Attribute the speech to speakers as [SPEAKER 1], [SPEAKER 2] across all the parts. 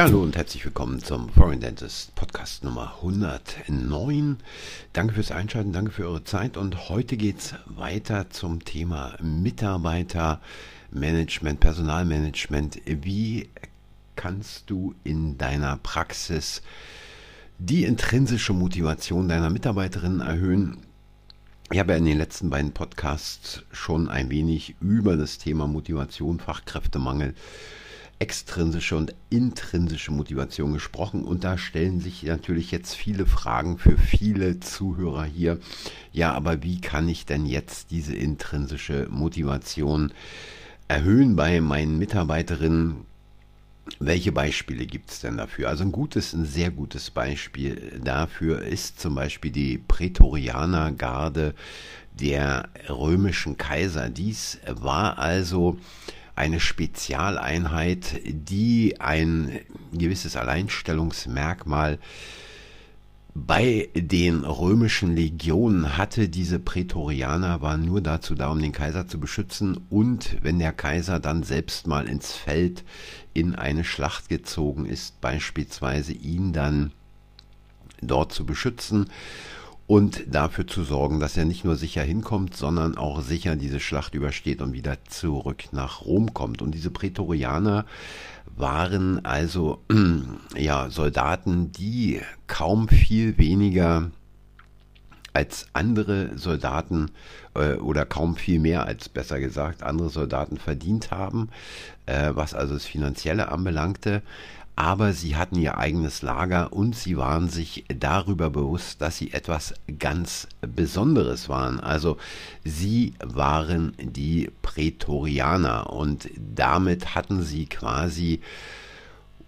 [SPEAKER 1] Ja, hallo und herzlich willkommen zum Foreign Dentist Podcast Nummer 109. Danke fürs Einschalten, danke für eure Zeit und heute geht es weiter zum Thema Mitarbeitermanagement, Personalmanagement. Wie kannst du in deiner Praxis die intrinsische Motivation deiner Mitarbeiterinnen erhöhen? Ich habe ja in den letzten beiden Podcasts schon ein wenig über das Thema Motivation, Fachkräftemangel extrinsische und intrinsische Motivation gesprochen und da stellen sich natürlich jetzt viele Fragen für viele Zuhörer hier. Ja, aber wie kann ich denn jetzt diese intrinsische Motivation erhöhen bei meinen Mitarbeiterinnen? Welche Beispiele gibt es denn dafür? Also ein gutes, ein sehr gutes Beispiel dafür ist zum Beispiel die Prätorianergarde der römischen Kaiser. Dies war also eine Spezialeinheit, die ein gewisses Alleinstellungsmerkmal bei den römischen Legionen hatte. Diese Prätorianer waren nur dazu da, um den Kaiser zu beschützen und wenn der Kaiser dann selbst mal ins Feld in eine Schlacht gezogen ist, beispielsweise ihn dann dort zu beschützen und dafür zu sorgen, dass er nicht nur sicher hinkommt, sondern auch sicher diese Schlacht übersteht und wieder zurück nach Rom kommt. Und diese Prätorianer waren also ja Soldaten, die kaum viel weniger als andere Soldaten äh, oder kaum viel mehr als besser gesagt andere Soldaten verdient haben, äh, was also das Finanzielle anbelangte aber sie hatten ihr eigenes Lager und sie waren sich darüber bewusst, dass sie etwas ganz Besonderes waren. Also sie waren die Prätorianer und damit hatten sie quasi,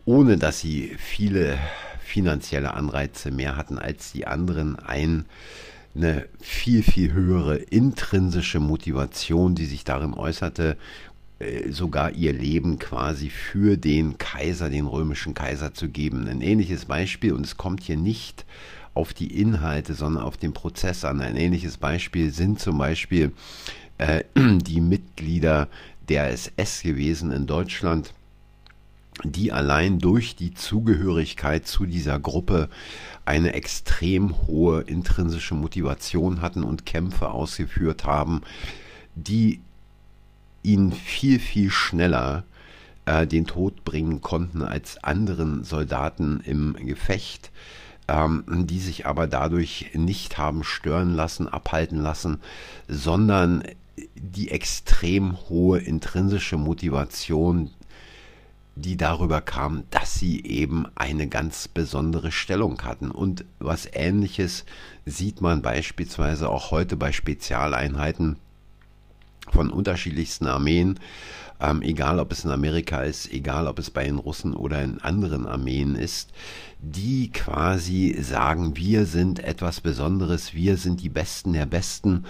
[SPEAKER 1] ohne dass sie viele finanzielle Anreize mehr hatten als die anderen, ein eine viel, viel höhere intrinsische Motivation, die sich darin äußerte, sogar ihr Leben quasi für den Kaiser, den römischen Kaiser zu geben. Ein ähnliches Beispiel, und es kommt hier nicht auf die Inhalte, sondern auf den Prozess an. Ein ähnliches Beispiel sind zum Beispiel äh, die Mitglieder der SS gewesen in Deutschland, die allein durch die Zugehörigkeit zu dieser Gruppe eine extrem hohe intrinsische Motivation hatten und Kämpfe ausgeführt haben, die ihn viel, viel schneller äh, den Tod bringen konnten als anderen Soldaten im Gefecht, ähm, die sich aber dadurch nicht haben stören lassen, abhalten lassen, sondern die extrem hohe intrinsische Motivation, die darüber kam, dass sie eben eine ganz besondere Stellung hatten. Und was ähnliches sieht man beispielsweise auch heute bei Spezialeinheiten von unterschiedlichsten Armeen, ähm, egal ob es in Amerika ist, egal ob es bei den Russen oder in anderen Armeen ist, die quasi sagen, wir sind etwas Besonderes, wir sind die Besten der Besten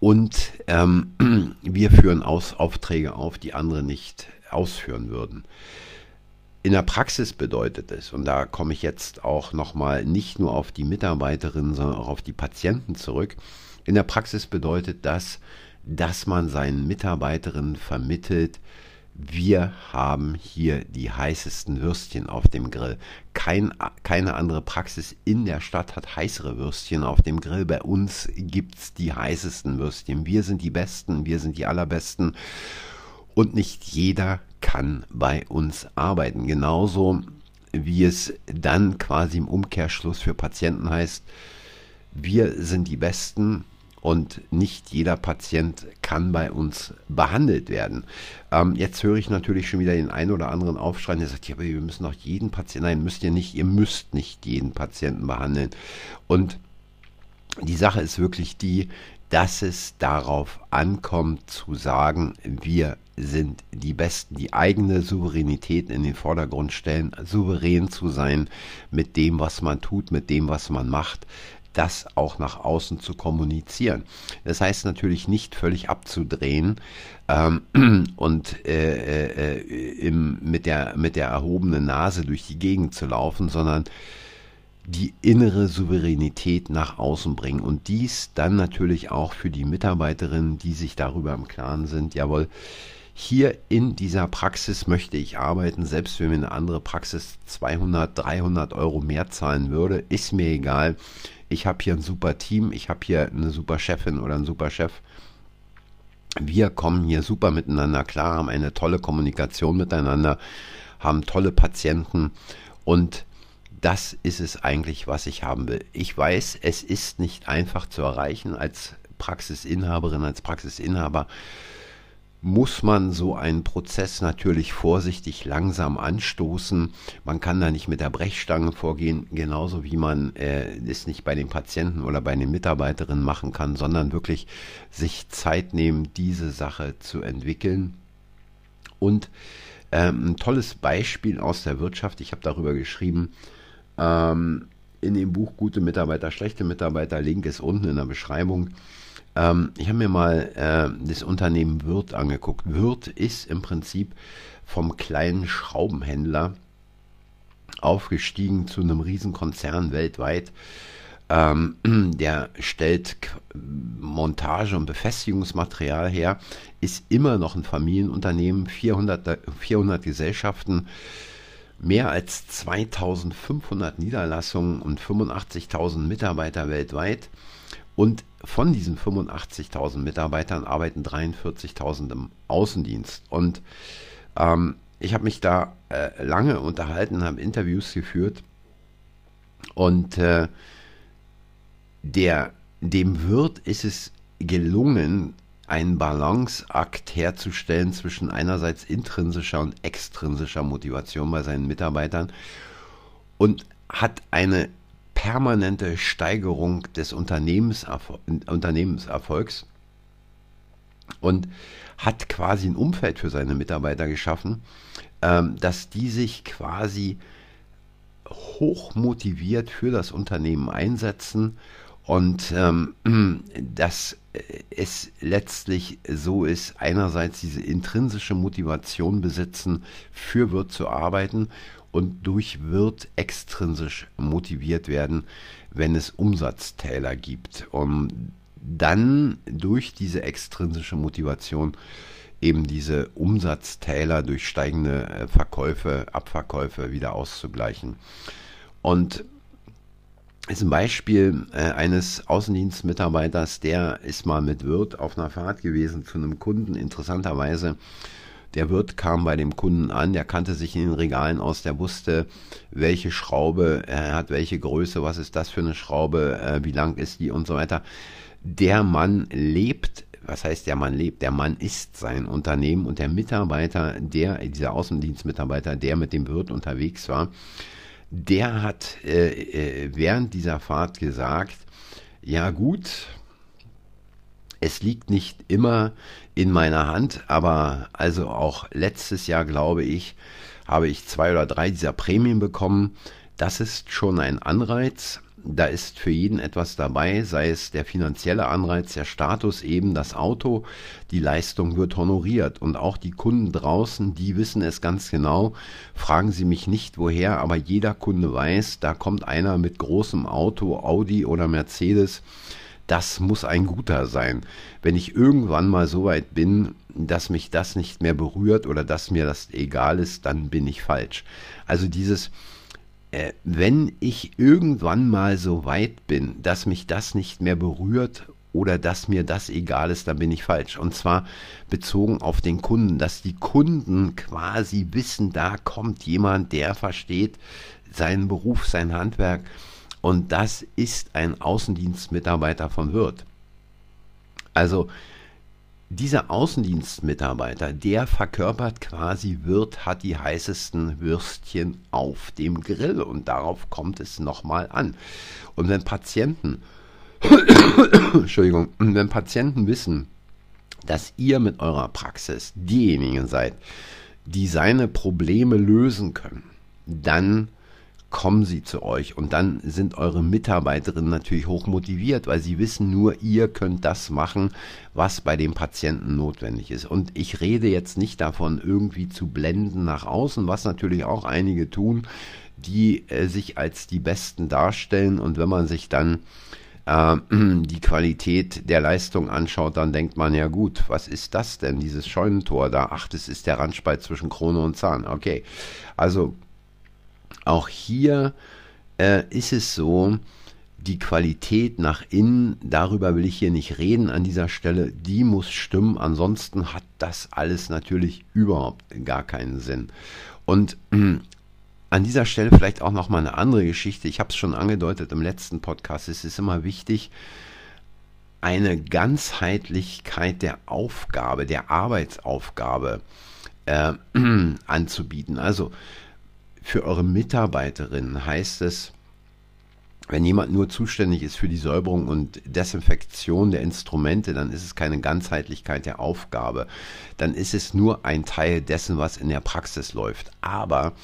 [SPEAKER 1] und ähm, wir führen aus Aufträge auf, die andere nicht ausführen würden. In der Praxis bedeutet es, und da komme ich jetzt auch nochmal nicht nur auf die Mitarbeiterinnen, sondern auch auf die Patienten zurück, in der Praxis bedeutet das, dass man seinen Mitarbeiterinnen vermittelt, wir haben hier die heißesten Würstchen auf dem Grill. Kein, keine andere Praxis in der Stadt hat heißere Würstchen auf dem Grill. Bei uns gibt es die heißesten Würstchen. Wir sind die Besten, wir sind die Allerbesten. Und nicht jeder kann bei uns arbeiten. Genauso wie es dann quasi im Umkehrschluss für Patienten heißt, wir sind die Besten, und nicht jeder Patient kann bei uns behandelt werden. Ähm, jetzt höre ich natürlich schon wieder den einen oder anderen aufschreien, der sagt, ja, aber wir müssen doch jeden Patienten, nein, müsst ihr nicht, ihr müsst nicht jeden Patienten behandeln. Und die Sache ist wirklich die, dass es darauf ankommt zu sagen, wir sind die Besten, die eigene Souveränität in den Vordergrund stellen, souverän zu sein mit dem, was man tut, mit dem, was man macht, das auch nach außen zu kommunizieren. Das heißt natürlich nicht völlig abzudrehen ähm, und äh, äh, im, mit, der, mit der erhobenen Nase durch die Gegend zu laufen, sondern die innere Souveränität nach außen bringen und dies dann natürlich auch für die Mitarbeiterinnen, die sich darüber im Klaren sind, jawohl, hier in dieser Praxis möchte ich arbeiten, selbst wenn mir eine andere Praxis 200, 300 Euro mehr zahlen würde, ist mir egal. Ich habe hier ein super Team, ich habe hier eine super Chefin oder einen super Chef. Wir kommen hier super miteinander klar, haben eine tolle Kommunikation miteinander, haben tolle Patienten und das ist es eigentlich, was ich haben will. Ich weiß, es ist nicht einfach zu erreichen als Praxisinhaberin, als Praxisinhaber muss man so einen Prozess natürlich vorsichtig langsam anstoßen. Man kann da nicht mit der Brechstange vorgehen, genauso wie man äh, es nicht bei den Patienten oder bei den Mitarbeiterinnen machen kann, sondern wirklich sich Zeit nehmen, diese Sache zu entwickeln. Und ähm, ein tolles Beispiel aus der Wirtschaft, ich habe darüber geschrieben, ähm, in dem Buch Gute Mitarbeiter, schlechte Mitarbeiter, Link ist unten in der Beschreibung. Ähm, ich habe mir mal äh, das Unternehmen Wirth angeguckt. Wirth ist im Prinzip vom kleinen Schraubenhändler aufgestiegen zu einem Riesenkonzern weltweit. Ähm, der stellt Montage- und Befestigungsmaterial her, ist immer noch ein Familienunternehmen, 400, 400 Gesellschaften, mehr als 2500 Niederlassungen und 85.000 Mitarbeiter weltweit. Und von diesen 85.000 Mitarbeitern arbeiten 43.000 im Außendienst. Und ähm, ich habe mich da äh, lange unterhalten, habe Interviews geführt und äh, der, dem Wirt ist es gelungen, einen Balanceakt herzustellen zwischen einerseits intrinsischer und extrinsischer Motivation bei seinen Mitarbeitern und hat eine permanente Steigerung des Unternehmenserfol Unternehmenserfolgs und hat quasi ein Umfeld für seine Mitarbeiter geschaffen, ähm, dass die sich quasi hoch motiviert für das Unternehmen einsetzen und ähm, dass es letztlich so ist, einerseits diese intrinsische Motivation besitzen, für Wirt zu arbeiten und durch Wirt extrinsisch motiviert werden, wenn es Umsatztäler gibt. Um dann durch diese extrinsische Motivation eben diese Umsatztäler durch steigende äh, Verkäufe, Abverkäufe wieder auszugleichen. Und ist ein Beispiel äh, eines Außendienstmitarbeiters, der ist mal mit Wirt auf einer Fahrt gewesen zu einem Kunden. Interessanterweise der Wirt kam bei dem Kunden an, der kannte sich in den Regalen aus, der wusste, welche Schraube er hat, welche Größe, was ist das für eine Schraube, äh, wie lang ist die und so weiter. Der Mann lebt, was heißt der Mann lebt? Der Mann ist sein Unternehmen und der Mitarbeiter, der, dieser Außendienstmitarbeiter, der mit dem Wirt unterwegs war, der hat äh, äh, während dieser Fahrt gesagt, ja gut, es liegt nicht immer in meiner Hand, aber also auch letztes Jahr, glaube ich, habe ich zwei oder drei dieser Prämien bekommen. Das ist schon ein Anreiz. Da ist für jeden etwas dabei, sei es der finanzielle Anreiz, der Status eben, das Auto, die Leistung wird honoriert. Und auch die Kunden draußen, die wissen es ganz genau. Fragen Sie mich nicht woher, aber jeder Kunde weiß, da kommt einer mit großem Auto, Audi oder Mercedes das muss ein guter sein. Wenn ich irgendwann mal so weit bin, dass mich das nicht mehr berührt oder dass mir das egal ist, dann bin ich falsch. Also dieses, äh, wenn ich irgendwann mal so weit bin, dass mich das nicht mehr berührt oder dass mir das egal ist, dann bin ich falsch. Und zwar bezogen auf den Kunden, dass die Kunden quasi wissen, da kommt jemand, der versteht seinen Beruf, sein Handwerk und das ist ein Außendienstmitarbeiter von Wirt. Also dieser Außendienstmitarbeiter, der verkörpert quasi Wirt, hat die heißesten Würstchen auf dem Grill und darauf kommt es nochmal an. Und wenn Patienten, Entschuldigung, wenn Patienten wissen, dass ihr mit eurer Praxis diejenigen seid, die seine Probleme lösen können, dann kommen sie zu euch und dann sind eure Mitarbeiterinnen natürlich hoch motiviert, weil sie wissen nur, ihr könnt das machen, was bei dem Patienten notwendig ist. Und ich rede jetzt nicht davon, irgendwie zu blenden nach außen, was natürlich auch einige tun, die äh, sich als die Besten darstellen und wenn man sich dann äh, die Qualität der Leistung anschaut, dann denkt man ja gut, was ist das denn, dieses Scheunentor da? Ach, das ist der Randspalt zwischen Krone und Zahn. Okay, also auch hier äh, ist es so, die Qualität nach innen, darüber will ich hier nicht reden an dieser Stelle, die muss stimmen, ansonsten hat das alles natürlich überhaupt gar keinen Sinn. Und an dieser Stelle vielleicht auch noch mal eine andere Geschichte. Ich habe es schon angedeutet im letzten Podcast. Es ist immer wichtig, eine Ganzheitlichkeit der Aufgabe, der Arbeitsaufgabe äh, anzubieten. Also für eure Mitarbeiterinnen heißt es, wenn jemand nur zuständig ist für die Säuberung und Desinfektion der Instrumente, dann ist es keine Ganzheitlichkeit der Aufgabe. Dann ist es nur ein Teil dessen, was in der Praxis läuft. Aber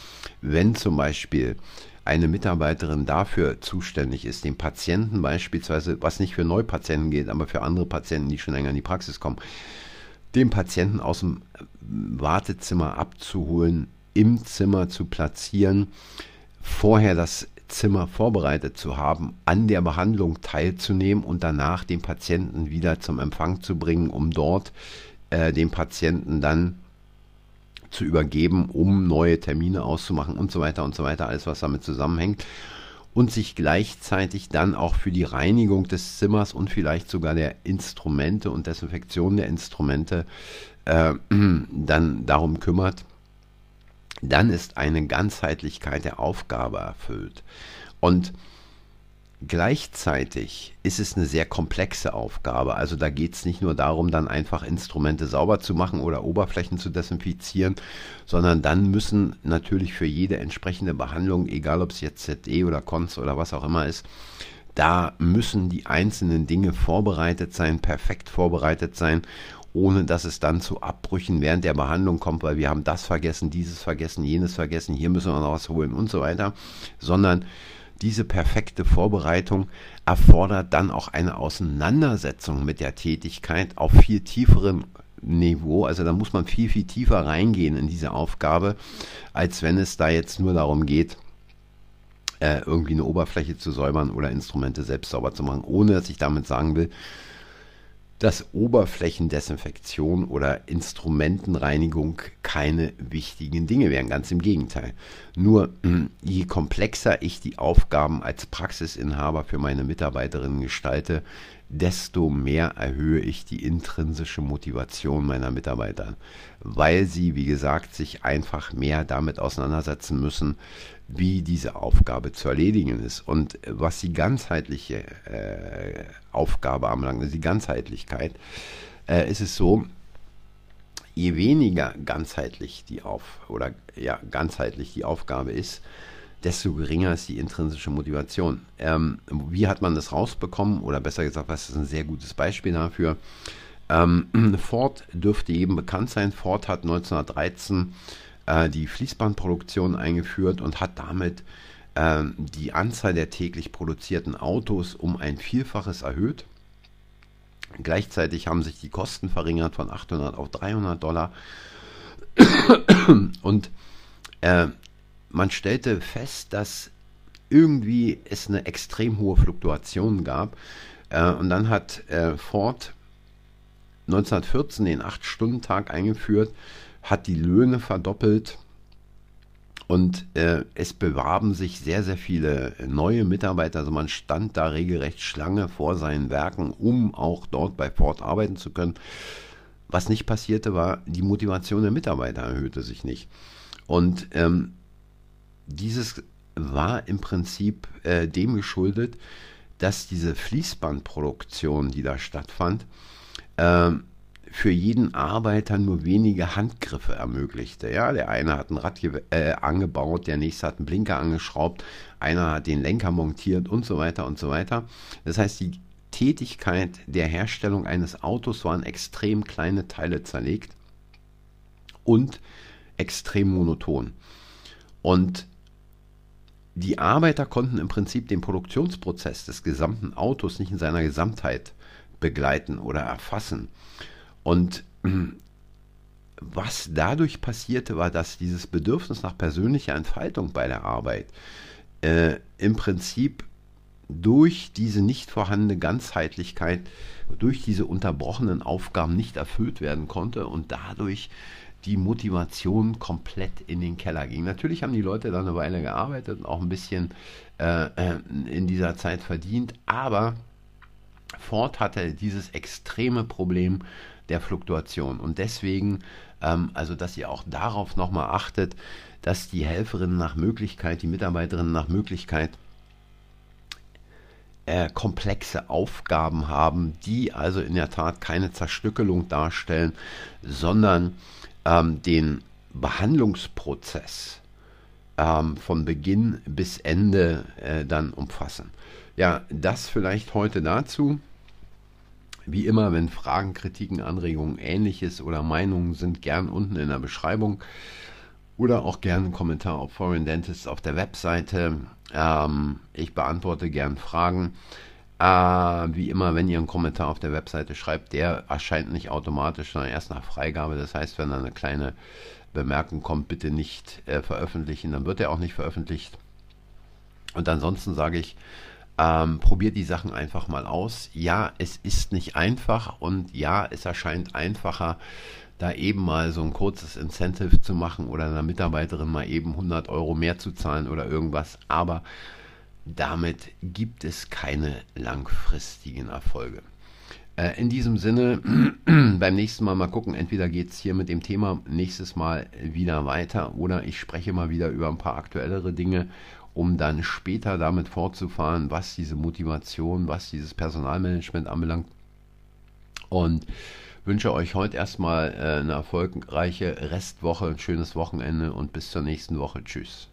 [SPEAKER 1] wenn zum Beispiel eine Mitarbeiterin dafür zuständig ist, den Patienten beispielsweise, was nicht für Neupatienten geht, aber für andere Patienten, die schon länger in die Praxis kommen, den Patienten aus dem Wartezimmer abzuholen, im Zimmer zu platzieren, vorher das Zimmer vorbereitet zu haben, an der Behandlung teilzunehmen und danach den Patienten wieder zum Empfang zu bringen, um dort äh, den Patienten dann zu übergeben, um neue Termine auszumachen und so weiter und so weiter, alles was damit zusammenhängt. Und sich gleichzeitig dann auch für die Reinigung des Zimmers und vielleicht sogar der Instrumente und Desinfektion der Instrumente äh, dann darum kümmert, dann ist eine Ganzheitlichkeit der Aufgabe erfüllt. Und gleichzeitig ist es eine sehr komplexe Aufgabe. Also da geht es nicht nur darum, dann einfach Instrumente sauber zu machen oder Oberflächen zu desinfizieren, sondern dann müssen natürlich für jede entsprechende Behandlung, egal ob es jetzt ZE oder Cons oder was auch immer ist, da müssen die einzelnen Dinge vorbereitet sein, perfekt vorbereitet sein ohne dass es dann zu Abbrüchen während der Behandlung kommt, weil wir haben das vergessen, dieses vergessen, jenes vergessen, hier müssen wir noch was holen und so weiter, sondern diese perfekte Vorbereitung erfordert dann auch eine Auseinandersetzung mit der Tätigkeit auf viel tieferem Niveau. Also da muss man viel, viel tiefer reingehen in diese Aufgabe, als wenn es da jetzt nur darum geht, äh, irgendwie eine Oberfläche zu säubern oder Instrumente selbst sauber zu machen, ohne dass ich damit sagen will, dass Oberflächendesinfektion oder Instrumentenreinigung keine wichtigen Dinge wären. Ganz im Gegenteil. Nur je komplexer ich die Aufgaben als Praxisinhaber für meine Mitarbeiterinnen gestalte, desto mehr erhöhe ich die intrinsische Motivation meiner Mitarbeiter, weil sie, wie gesagt, sich einfach mehr damit auseinandersetzen müssen, wie diese Aufgabe zu erledigen ist. Und was die ganzheitliche äh, Aufgabe anbelangt, also die Ganzheitlichkeit, äh, ist es so, je weniger ganzheitlich die Auf oder ja ganzheitlich die Aufgabe ist, desto geringer ist die intrinsische Motivation. Ähm, wie hat man das rausbekommen? Oder besser gesagt, was ist ein sehr gutes Beispiel dafür? Ähm, Ford dürfte jedem bekannt sein. Ford hat 1913 äh, die Fließbandproduktion eingeführt und hat damit äh, die Anzahl der täglich produzierten Autos um ein Vielfaches erhöht. Gleichzeitig haben sich die Kosten verringert von 800 auf 300 Dollar. Und äh, man stellte fest, dass irgendwie es eine extrem hohe Fluktuation gab. Äh, und dann hat äh, Ford 1914 den 8-Stunden-Tag eingeführt hat die Löhne verdoppelt und äh, es bewarben sich sehr, sehr viele neue Mitarbeiter. Also man stand da regelrecht Schlange vor seinen Werken, um auch dort bei Ford arbeiten zu können. Was nicht passierte, war, die Motivation der Mitarbeiter erhöhte sich nicht. Und ähm, dieses war im Prinzip äh, dem geschuldet, dass diese Fließbandproduktion, die da stattfand, äh, für jeden Arbeiter nur wenige Handgriffe ermöglichte. Ja, der eine hat ein Rad äh, angebaut, der nächste hat einen Blinker angeschraubt, einer hat den Lenker montiert und so weiter und so weiter. Das heißt, die Tätigkeit der Herstellung eines Autos war in extrem kleine Teile zerlegt und extrem monoton. Und die Arbeiter konnten im Prinzip den Produktionsprozess des gesamten Autos nicht in seiner Gesamtheit begleiten oder erfassen. Und was dadurch passierte, war, dass dieses Bedürfnis nach persönlicher Entfaltung bei der Arbeit äh, im Prinzip durch diese nicht vorhandene Ganzheitlichkeit, durch diese unterbrochenen Aufgaben nicht erfüllt werden konnte und dadurch die Motivation komplett in den Keller ging. Natürlich haben die Leute dann eine Weile gearbeitet und auch ein bisschen äh, äh in dieser Zeit verdient, aber Ford hatte dieses extreme Problem der Fluktuation und deswegen, ähm, also dass ihr auch darauf nochmal achtet, dass die Helferinnen nach Möglichkeit, die Mitarbeiterinnen nach Möglichkeit äh, komplexe Aufgaben haben, die also in der Tat keine Zerstückelung darstellen, sondern ähm, den Behandlungsprozess ähm, von Beginn bis Ende äh, dann umfassen. Ja, das vielleicht heute dazu. Wie immer, wenn Fragen, Kritiken, Anregungen, ähnliches oder Meinungen sind, gern unten in der Beschreibung oder auch gerne einen Kommentar auf Foreign Dentist auf der Webseite. Ähm, ich beantworte gern Fragen. Äh, wie immer, wenn ihr einen Kommentar auf der Webseite schreibt, der erscheint nicht automatisch, sondern erst nach Freigabe. Das heißt, wenn da eine kleine Bemerkung kommt, bitte nicht äh, veröffentlichen, dann wird er auch nicht veröffentlicht. Und ansonsten sage ich, ähm, probiert die Sachen einfach mal aus. Ja, es ist nicht einfach und ja, es erscheint einfacher, da eben mal so ein kurzes Incentive zu machen oder einer Mitarbeiterin mal eben 100 Euro mehr zu zahlen oder irgendwas. Aber damit gibt es keine langfristigen Erfolge. Äh, in diesem Sinne, beim nächsten Mal mal gucken, entweder geht es hier mit dem Thema nächstes Mal wieder weiter oder ich spreche mal wieder über ein paar aktuellere Dinge, um dann später damit fortzufahren, was diese Motivation, was dieses Personalmanagement anbelangt. Und wünsche euch heute erstmal äh, eine erfolgreiche Restwoche, ein schönes Wochenende und bis zur nächsten Woche. Tschüss.